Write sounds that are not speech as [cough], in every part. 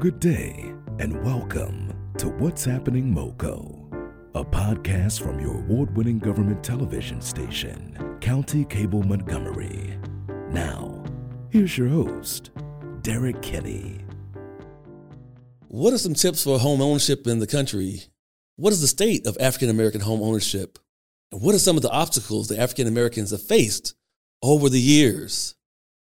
Good day, and welcome to What's Happening MoCo, a podcast from your award winning government television station, County Cable Montgomery. Now, here's your host, Derek Kenny. What are some tips for home ownership in the country? What is the state of African American home ownership? And what are some of the obstacles that African Americans have faced over the years?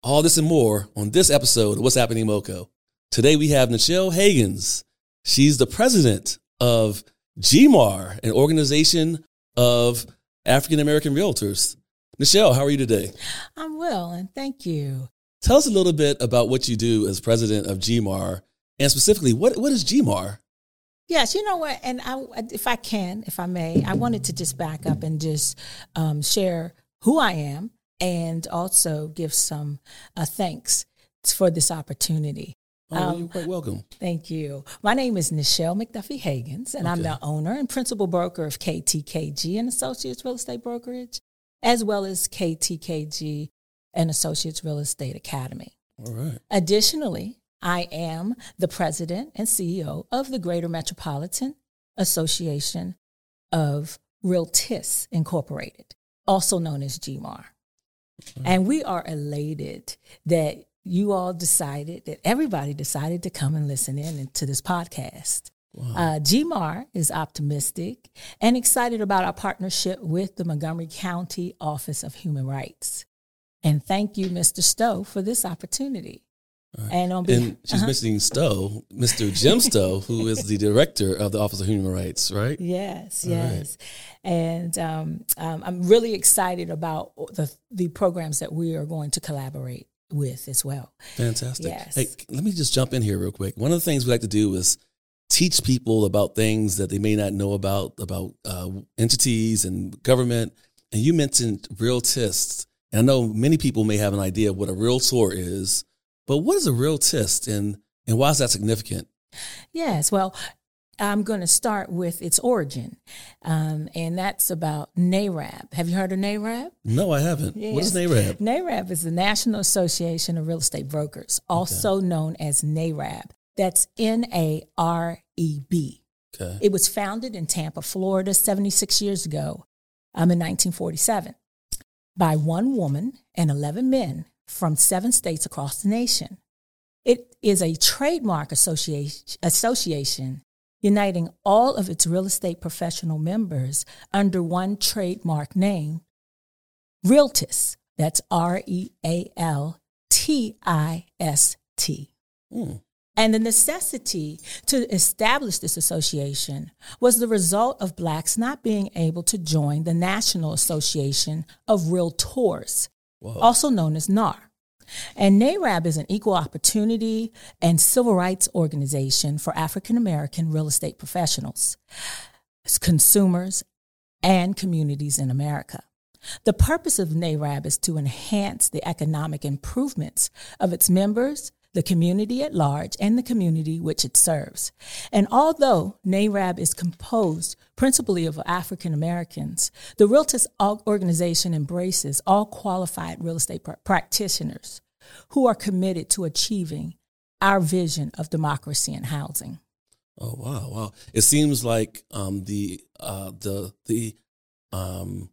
All this and more on this episode of What's Happening MoCo. Today we have Nichelle Hagins. She's the president of GMAR, an organization of African American realtors. Nichelle, how are you today? I'm well, and thank you. Tell us a little bit about what you do as president of GMAR, and specifically, what, what is GMAR? Yes, you know what, and I, if I can, if I may, I wanted to just back up and just um, share who I am, and also give some uh, thanks for this opportunity. Oh, um, you're quite welcome. Thank you. My name is Nichelle McDuffie Hagins, and okay. I'm the owner and principal broker of KTKG and Associates Real Estate Brokerage, as well as KTKG and Associates Real Estate Academy. All right. Additionally, I am the president and CEO of the Greater Metropolitan Association of Realtists Incorporated, also known as GMAR. And we are elated that you all decided, that everybody decided to come and listen in to this podcast. Wow. Uh, GMAR is optimistic and excited about our partnership with the Montgomery County Office of Human Rights. And thank you, Mr. Stowe, for this opportunity. Right. And, on and she's uh-huh. mentioning Stowe, Mr. Jim Stowe, who is the director of the Office of Human Rights, right? Yes, yes. Right. And um, um, I'm really excited about the the programs that we are going to collaborate with as well. Fantastic. Yes. Hey, let me just jump in here real quick. One of the things we like to do is teach people about things that they may not know about about uh, entities and government. And you mentioned realtists, and I know many people may have an idea of what a realtor is but what is a realtist and, and why is that significant? Yes, well, I'm going to start with its origin, um, and that's about NAREB. Have you heard of NAREB? No, I haven't. Yes. What is NAREB? NAREB is the National Association of Real Estate Brokers, also okay. known as NAREB. That's N A R E B. Okay. It was founded in Tampa, Florida, 76 years ago, um, in 1947, by one woman and 11 men from seven states across the nation. It is a trademark association, association uniting all of its real estate professional members under one trademark name, Realtist. That's R E A L T I S T. Hmm. And the necessity to establish this association was the result of blacks not being able to join the National Association of Realtors, Whoa. also known as NAR. And NAREB is an equal opportunity and civil rights organization for African American real estate professionals, consumers, and communities in America. The purpose of NAREB is to enhance the economic improvements of its members, the community at large, and the community which it serves. And although NAREB is composed principally of African Americans, the Realtors organization embraces all qualified real estate pr- practitioners who are committed to achieving our vision of democracy and housing. Oh wow, wow! It seems like um, the uh, the the um,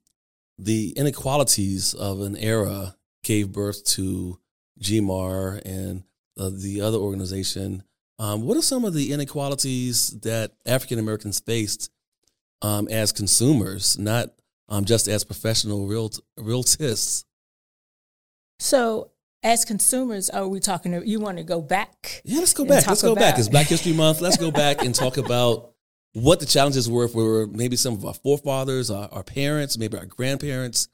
the inequalities of an era gave birth to GMAR and uh, the other organization. Um, what are some of the inequalities that African Americans faced um, as consumers, not um, just as professional real realtists? So, as consumers, are we talking? You want to go back? Yeah, let's go back. Let's go back. It's Black History Month. Let's go back and talk about what the challenges were for maybe some of our forefathers, our, our parents, maybe our grandparents,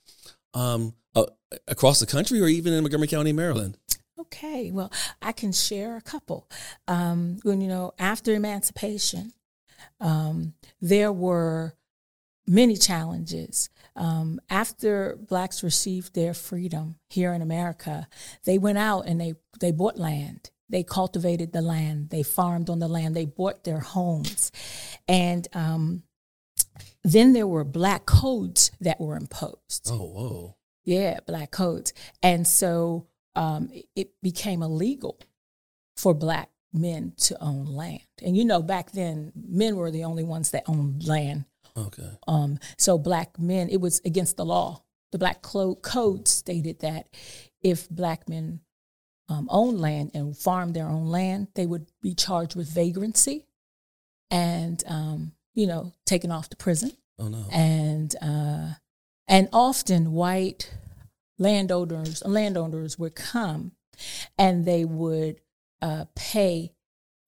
um, uh, across the country, or even in Montgomery County, Maryland. Okay, well, I can share a couple. Um, when you know, after emancipation, um, there were many challenges. Um, after blacks received their freedom here in America, they went out and they they bought land. They cultivated the land. They farmed on the land. They bought their homes, and um, then there were black codes that were imposed. Oh, whoa! Yeah, black codes, and so um, it became illegal for black men to own land. And you know, back then, men were the only ones that owned land. Okay. Um, so black men, it was against the law. The black code stated that if black men um, owned land and farmed their own land, they would be charged with vagrancy and, um, you know, taken off to prison. Oh no! And uh, and often white landowners landowners would come, and they would uh, pay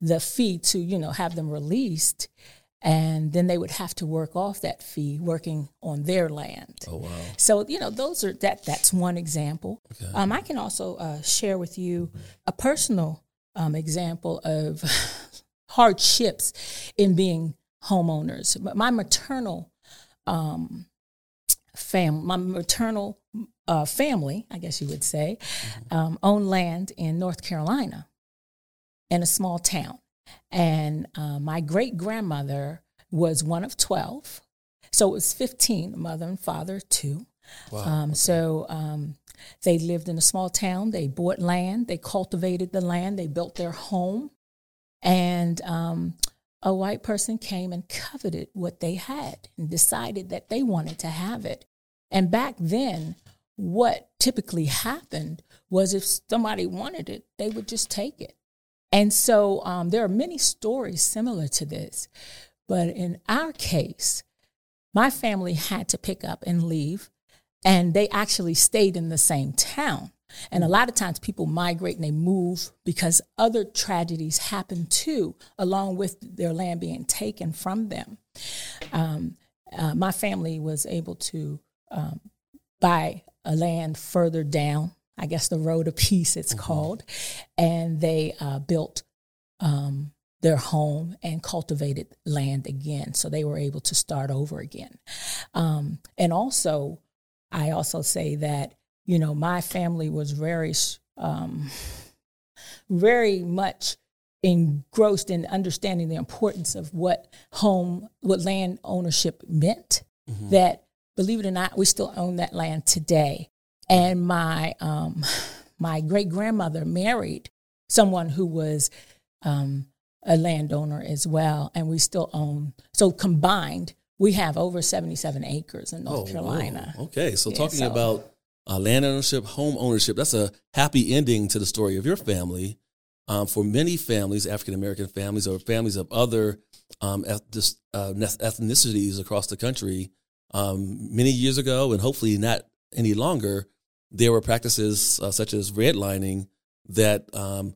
the fee to you know have them released, and then they would have to work off that fee working on their land. Oh wow! So you know those are that that's one example. Okay. Um, I can also uh, share with you a personal um, example of [laughs] hardships in being homeowners. My maternal um, fam, my maternal uh, family, I guess you would say, um, owned land in North Carolina, in a small town, and uh, my great grandmother was one of twelve, so it was fifteen, mother and father two. Wow. Um, so um, they lived in a small town. They bought land. They cultivated the land. They built their home, and um, a white person came and coveted what they had and decided that they wanted to have it. And back then, what typically happened was if somebody wanted it, they would just take it. And so um, there are many stories similar to this. But in our case, my family had to pick up and leave, and they actually stayed in the same town. And a lot of times people migrate and they move because other tragedies happen too, along with their land being taken from them. Um, uh, my family was able to um, buy a land further down, I guess the Road of Peace it's mm-hmm. called, and they uh, built um, their home and cultivated land again. So they were able to start over again. Um, and also, I also say that you know, my family was very, um, very much engrossed in understanding the importance of what home, what land ownership meant. Mm-hmm. That, believe it or not, we still own that land today. And my um, my great grandmother married someone who was um, a landowner as well, and we still own. So combined, we have over seventy seven acres in North oh, Carolina. Okay, so yeah, talking so, about uh, land ownership, home ownership. That's a happy ending to the story of your family. Um, for many families, African American families or families of other um, uh, ethnicities across the country, um, many years ago, and hopefully not any longer, there were practices uh, such as redlining that um,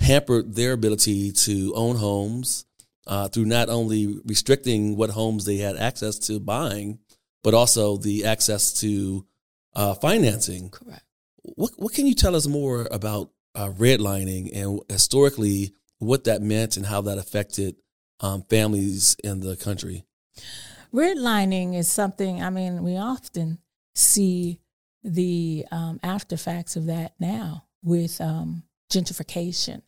hampered their ability to own homes uh, through not only restricting what homes they had access to buying, but also the access to uh, financing. Correct. What what can you tell us more about uh, redlining and historically what that meant and how that affected um, families in the country? Redlining is something. I mean, we often see the um, after facts of that now with um, gentrification.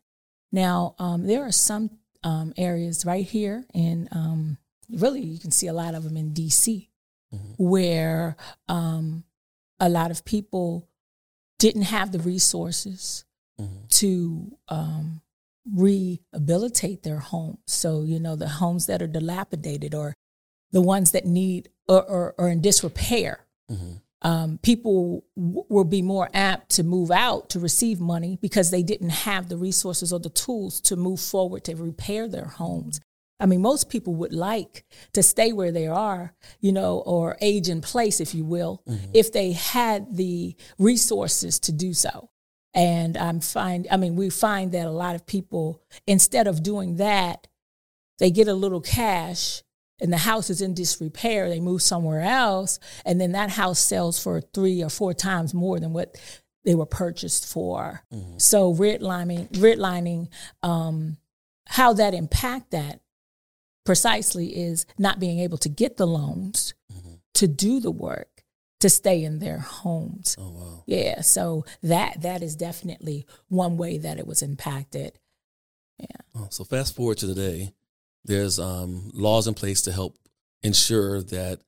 Now, um, there are some um, areas right here in um, really you can see a lot of them in DC mm-hmm. where um, a lot of people didn't have the resources mm-hmm. to um, rehabilitate their homes. So, you know, the homes that are dilapidated or the ones that need or, or, or in disrepair. Mm-hmm. Um, people w- will be more apt to move out to receive money because they didn't have the resources or the tools to move forward to repair their homes. I mean, most people would like to stay where they are, you know, or age in place, if you will, mm-hmm. if they had the resources to do so. And I'm find, I mean, we find that a lot of people, instead of doing that, they get a little cash and the house is in disrepair. They move somewhere else, and then that house sells for three or four times more than what they were purchased for. Mm-hmm. So redlining, redlining, um, how that impact that precisely is not being able to get the loans mm-hmm. to do the work to stay in their homes. Oh wow. Yeah, so that that is definitely one way that it was impacted. Yeah. Oh, so fast forward to today, there's um, laws in place to help ensure that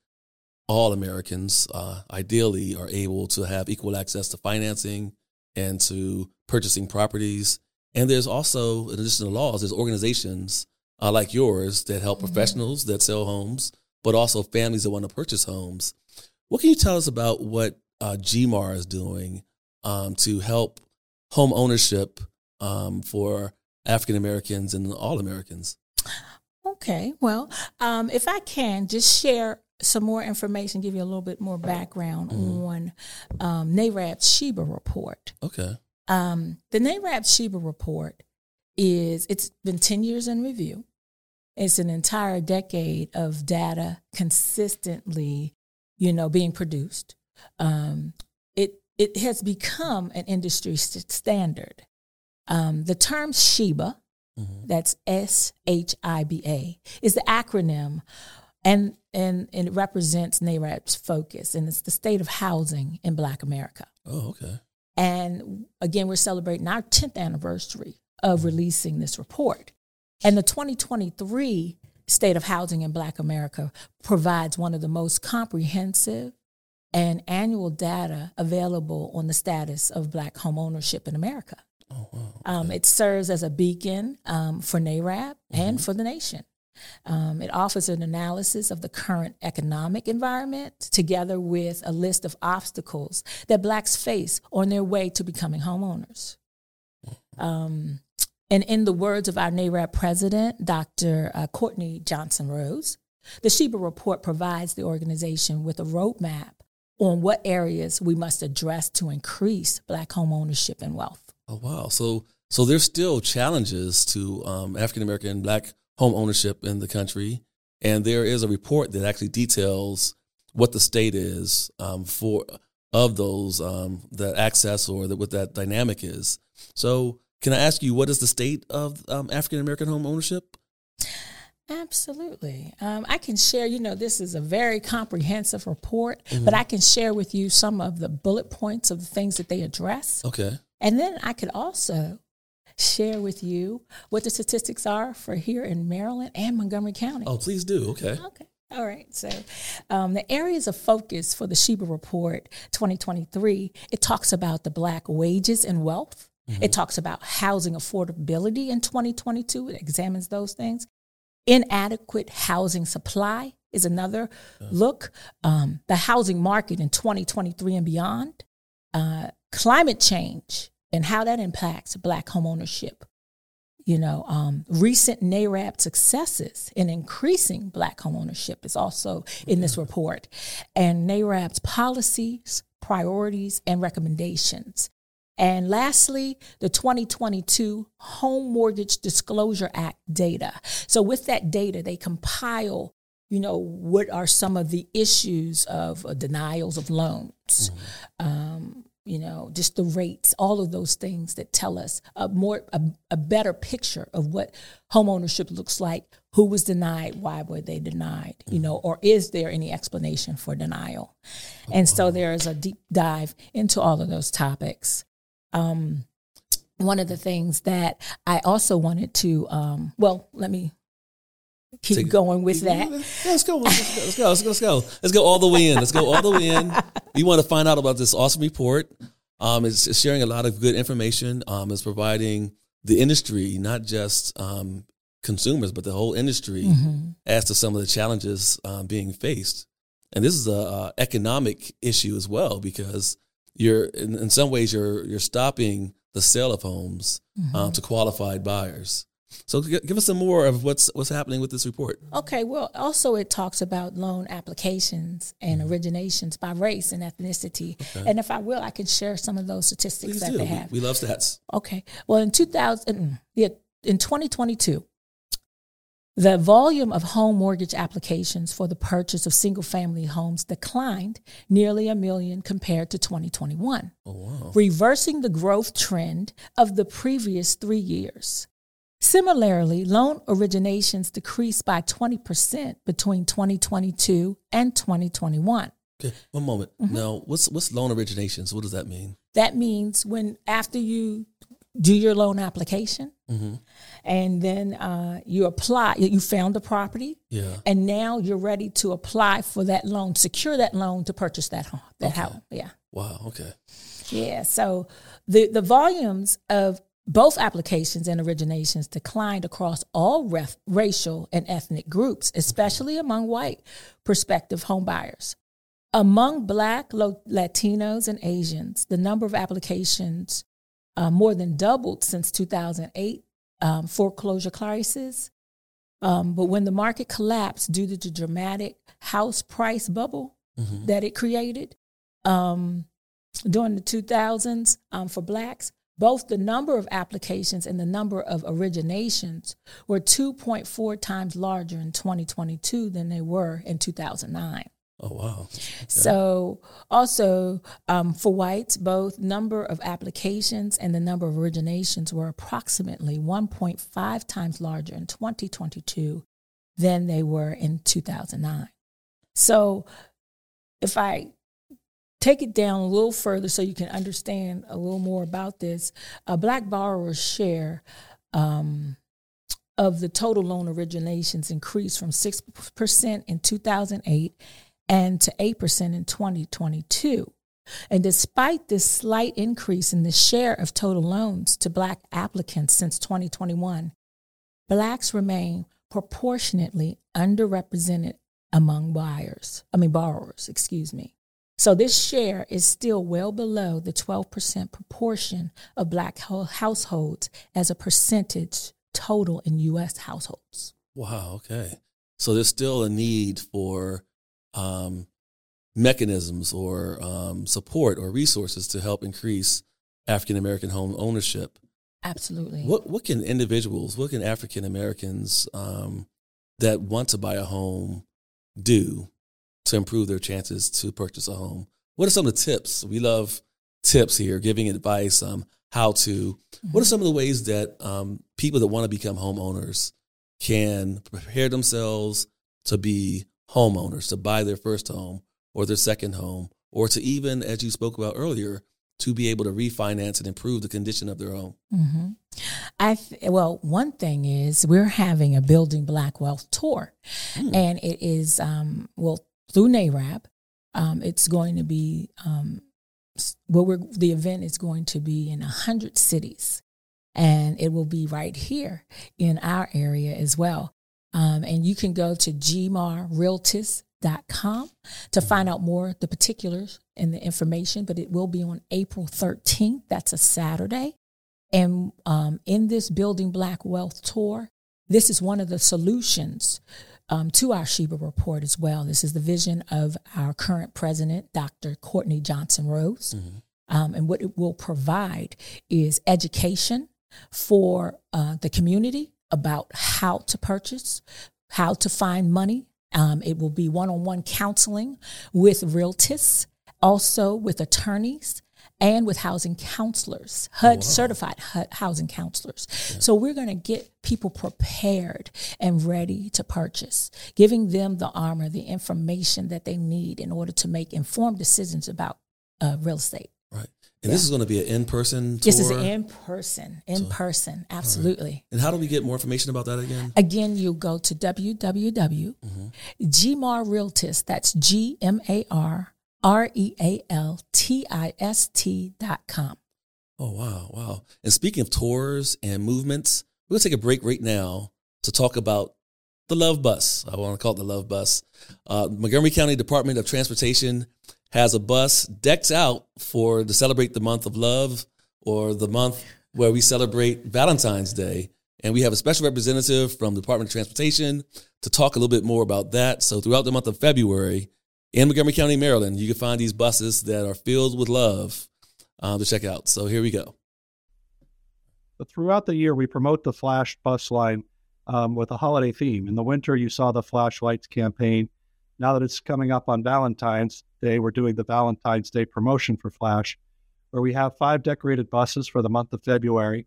all Americans, uh, ideally, are able to have equal access to financing and to purchasing properties And there's also, in addition to laws, there's organizations uh, like yours that help mm-hmm. professionals that sell homes, but also families that want to purchase homes. What can you tell us about what uh, GMAR is doing um, to help home ownership um, for African Americans and all Americans? Okay, well, um, if I can just share some more information, give you a little bit more background mm-hmm. on um, NAREB's SHIBA report. Okay. Um, the NAREB SHIBA report is, it's been 10 years in review. It's an entire decade of data consistently, you know, being produced. Um, it, it has become an industry standard. Um, the term SHIBA, mm-hmm. that's S H I B A, is the acronym and, and, and it represents NAREB's focus, and it's the state of housing in Black America. Oh, okay. And again, we're celebrating our 10th anniversary of releasing this report. And the 2023 State of Housing in Black America provides one of the most comprehensive and annual data available on the status of Black home ownership in America. Oh, wow. okay. um, it serves as a beacon um, for NAREB mm-hmm. and for the nation. Um, it offers an analysis of the current economic environment together with a list of obstacles that Blacks face on their way to becoming homeowners. Um, and in the words of our NAREB president, Dr. Uh, Courtney Johnson Rose, the SHIBA report provides the organization with a roadmap on what areas we must address to increase Black home ownership and wealth. Oh wow! So so there's still challenges to um, African American Black home ownership in the country. And there is a report that actually details what the state is um, for of those um, that access or that what that dynamic is. So, can I ask you what is the state of um, African American home ownership? Absolutely. Um, I can share, you know, this is a very comprehensive report, mm-hmm. but I can share with you some of the bullet points of the things that they address. Okay. And then I could also share with you what the statistics are for here in Maryland and Montgomery County. Oh, please do. Okay. Okay. All right. So, um, the areas of focus for the SHIBA Report 2023 it talks about the Black wages and wealth. Mm-hmm. It talks about housing affordability in 2022. It examines those things. Inadequate housing supply is another look. Um, the housing market in 2023 and beyond. Uh, climate change and how that impacts Black homeownership. You know, um, recent NAREB successes in increasing Black homeownership is also in this report, and NAREB's policies, priorities, and recommendations. And lastly, the 2022 Home Mortgage Disclosure Act data. So, with that data, they compile you know, what are some of the issues of uh, denials of loans, mm-hmm. um, you know, just the rates, all of those things that tell us a more a, a better picture of what homeownership looks like, who was denied, why were they denied, you know, or is there any explanation for denial? And so there is a deep dive into all of those topics. Um, one of the things that I also wanted to, um, well, let me keep Take, going with that. Let's go. Let's go. Let's go. Let's go. Let's go all the way in. Let's go all the way in. You want to find out about this awesome report. Um, it's, it's sharing a lot of good information. Um, it's providing the industry, not just um, consumers, but the whole industry, mm-hmm. as to some of the challenges um, being faced. And this is a, a, economic issue as well because you're in, in, some ways you're you're stopping the sale of homes mm-hmm. um, to qualified buyers. So give us some more of what's what's happening with this report. Okay, well, also it talks about loan applications and mm-hmm. originations by race and ethnicity. Okay. And if I will, I can share some of those statistics Please that do. they have. We, we love stats. Okay. Well, in 2000 yeah, in 2022, the volume of home mortgage applications for the purchase of single family homes declined nearly a million compared to 2021, oh, wow. reversing the growth trend of the previous three years. Similarly, loan originations decreased by 20% between 2022 and 2021. Okay, one moment. Mm-hmm. Now, what's what's loan originations? What does that mean? That means when after you do your loan application, mm-hmm. and then uh, you apply, you found the property, yeah, and now you're ready to apply for that loan, secure that loan to purchase that home, that okay. house. Yeah. Wow. Okay. Yeah. So the the volumes of both applications and originations declined across all ref- racial and ethnic groups, especially among white prospective homebuyers. Among Black, Latinos, and Asians, the number of applications uh, more than doubled since 2008 um, foreclosure crisis. Um, but when the market collapsed due to the dramatic house price bubble mm-hmm. that it created um, during the 2000s um, for blacks, both the number of applications and the number of originations were 2.4 times larger in 2022 than they were in 2009. Oh wow! Okay. So also um, for whites, both number of applications and the number of originations were approximately 1.5 times larger in 2022 than they were in 2009. So if I take it down a little further so you can understand a little more about this, a black borrower's share. Um, of the total loan originations increased from 6% in 2008 and to 8% in 2022. And despite this slight increase in the share of total loans to Black applicants since 2021, Blacks remain proportionately underrepresented among buyers, I mean, borrowers, excuse me. So this share is still well below the 12% proportion of Black households as a percentage total in U.S. households. Wow, okay. So there's still a need for um, mechanisms or um, support or resources to help increase African American home ownership. Absolutely. What what can individuals, what can African Americans um, that want to buy a home do to improve their chances to purchase a home? What are some of the tips? We love tips here, giving advice, um, how to. Mm-hmm. What are mm-hmm. some of the ways that um, people that want to become homeowners can prepare themselves to be homeowners to buy their first home or their second home, or to even, as you spoke about earlier, to be able to refinance and improve the condition of their home? Mm-hmm. I well, one thing is we're having a Building Black Wealth tour, mm. and it is um, well through NAREB. Um, it's going to be um, well, we're, the event is going to be in hundred cities, and it will be right here in our area as well. Um, and you can go to gmarrealtist.com to find out more the particulars and the information, but it will be on April 13th. That's a Saturday. And um, in this Building Black Wealth tour, this is one of the solutions um, to our SHIBA report as well. This is the vision of our current president, Dr. Courtney Johnson Rose. Mm-hmm. Um, and what it will provide is education for uh, the community about how to purchase, how to find money. Um, it will be one on one counseling with realtors, also with attorneys, and with housing counselors, HUD certified HUD housing counselors. Yeah. So we're going to get people prepared and ready to purchase, giving them the armor, the information that they need in order to make informed decisions about uh, real estate. Right. And yeah. this is going to be an in person tour? This is in person, in so, person, absolutely. Right. And how do we get more information about that again? Again, you go to www.gmarrealtist, that's G M A R E A L T I S T dot com. Oh, wow, wow. And speaking of tours and movements, we're going to take a break right now to talk about the Love Bus. I want to call it the Love Bus. Uh, Montgomery County Department of Transportation has a bus decked out for to celebrate the month of love or the month where we celebrate Valentine's Day. And we have a special representative from the Department of Transportation to talk a little bit more about that. So throughout the month of February in Montgomery County, Maryland, you can find these buses that are filled with love uh, to check out. So here we go. But throughout the year, we promote the Flash bus line um, with a holiday theme. In the winter, you saw the flashlights campaign. Now that it's coming up on Valentine's, Day, we're doing the Valentine's Day promotion for Flash, where we have five decorated buses for the month of February.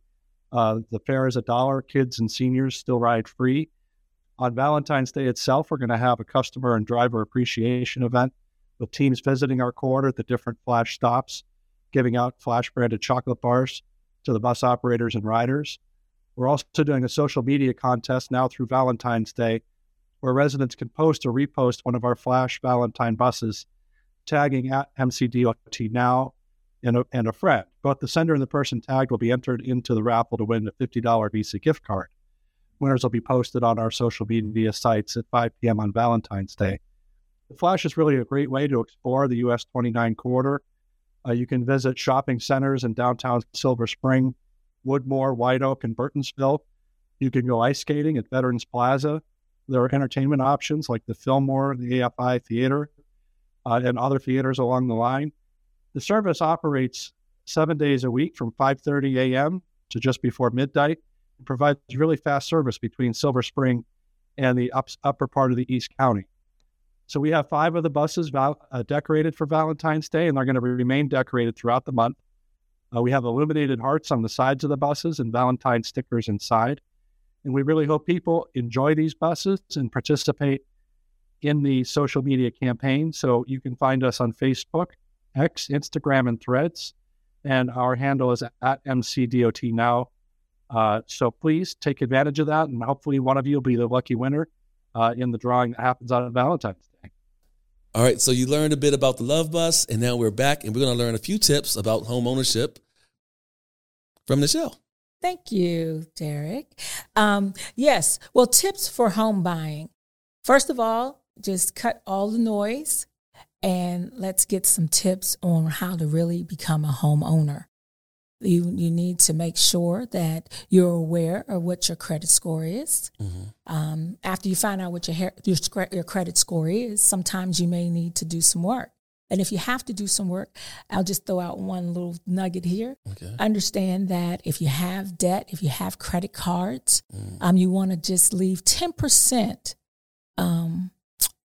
Uh, the fare is a dollar. Kids and seniors still ride free. On Valentine's Day itself, we're going to have a customer and driver appreciation event with teams visiting our corridor at the different Flash stops, giving out Flash branded chocolate bars to the bus operators and riders. We're also doing a social media contest now through Valentine's Day, where residents can post or repost one of our Flash Valentine buses tagging at MCDOT now and a, and a friend. Both the sender and the person tagged will be entered into the raffle to win a $50 Visa gift card. Winners will be posted on our social media sites at 5 p.m. on Valentine's Day. The Flash is really a great way to explore the US 29 corridor. Uh, you can visit shopping centers in downtown Silver Spring, Woodmoor, White Oak, and Burtonsville. You can go ice skating at Veterans Plaza. There are entertainment options like the Fillmore, the AFI Theater, uh, and other theaters along the line. The service operates seven days a week from 5:30 a.m. to just before midnight. It provides really fast service between Silver Spring and the up, upper part of the East County. So we have five of the buses val- uh, decorated for Valentine's Day, and they're going to remain decorated throughout the month. Uh, we have illuminated hearts on the sides of the buses and Valentine stickers inside. And we really hope people enjoy these buses and participate in the social media campaign. So you can find us on Facebook, X, Instagram, and Threads. And our handle is at MCDOT Now. Uh, so please take advantage of that. And hopefully one of you will be the lucky winner uh, in the drawing that happens on Valentine's Day. All right. So you learned a bit about the Love Bus. And now we're back and we're going to learn a few tips about home ownership from Nichelle. Thank you, Derek. Um, yes. Well, tips for home buying. First of all, just cut all the noise and let's get some tips on how to really become a homeowner. You, you need to make sure that you're aware of what your credit score is. Mm-hmm. Um, after you find out what your, your, your credit score is, sometimes you may need to do some work. And if you have to do some work, I'll just throw out one little nugget here. Okay. Understand that if you have debt, if you have credit cards, mm. um, you want to just leave 10% um,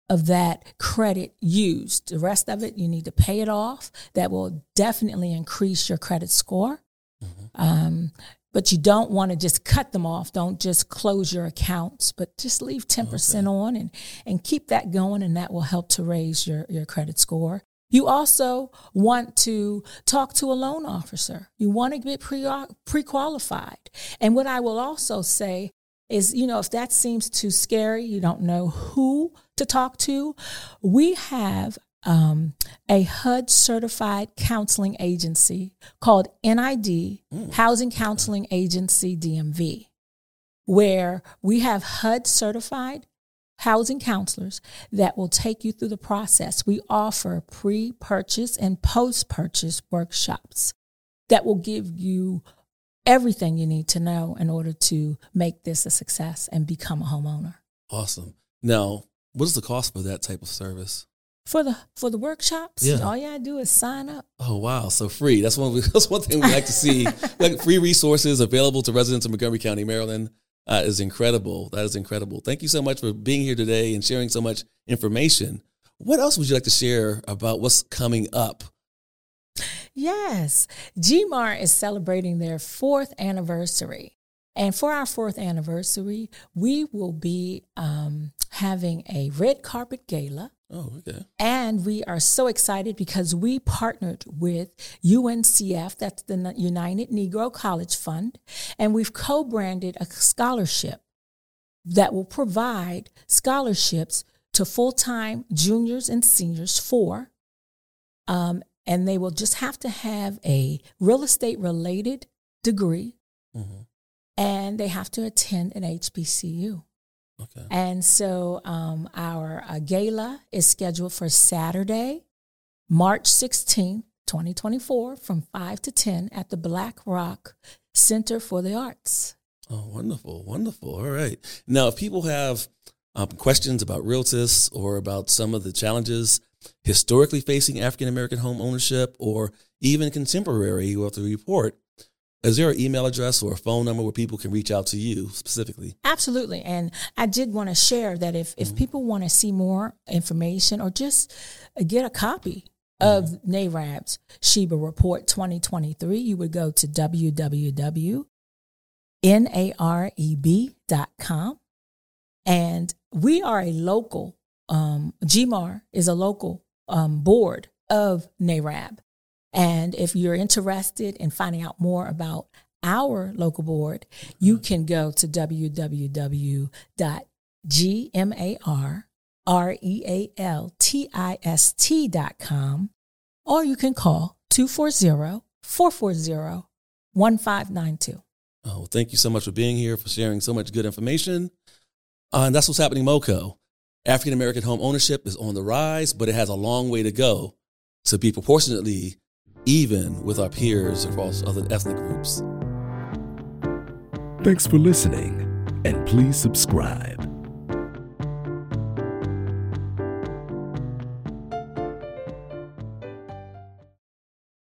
of that credit used. The rest of it, you need to pay it off. That will definitely increase your credit score. Mm-hmm. Um, but you don't want to just cut them off. Don't just close your accounts, but just leave 10% okay. on and, and keep that going, and that will help to raise your, your credit score. You also want to talk to a loan officer. You want to get pre qualified. And what I will also say is, you know, if that seems too scary, you don't know who to talk to, we have um, a HUD certified counseling agency called NID, mm. Housing Counseling Agency DMV, where we have HUD certified housing counselors that will take you through the process. We offer pre purchase and post purchase workshops that will give you everything you need to know in order to make this a success and become a homeowner. Awesome. Now, what is the cost for that type of service? For the for the workshops, yeah. all you gotta do is sign up. Oh wow, so free. That's one [laughs] that's one thing we like to see. [laughs] like free resources available to residents of Montgomery County, Maryland. Uh, is incredible. That is incredible. Thank you so much for being here today and sharing so much information. What else would you like to share about what's coming up Yes, GMAR is celebrating their fourth anniversary. And for our fourth anniversary, we will be um, having a red carpet gala. Oh, okay. And we are so excited because we partnered with UNCF, that's the United Negro College Fund, and we've co branded a scholarship that will provide scholarships to full time juniors and seniors for um, and they will just have to have a real estate related degree mm-hmm. and they have to attend an HBCU. Okay. And so um, our uh, gala is scheduled for Saturday, March 16th, 2024, from 5 to 10 at the Black Rock Center for the Arts. Oh, wonderful, wonderful. All right. Now, if people have um, questions about Realtus or about some of the challenges historically facing African American home ownership or even contemporary who have to report, is there an email address or a phone number where people can reach out to you specifically? Absolutely. And I did want to share that if, if mm-hmm. people want to see more information or just get a copy of mm-hmm. NAREB's SHIBA Report 2023, you would go to www.nareb.com. And we are a local um, GMAR is a local um, board of NAREB. And if you're interested in finding out more about our local board, you mm-hmm. can go to www.gmarrealtist.com or you can call 240 440 1592. Oh, thank you so much for being here, for sharing so much good information. Uh, and that's what's happening, MoCo. African American home ownership is on the rise, but it has a long way to go to be proportionately even with our peers across other ethnic groups. Thanks for listening, and please subscribe.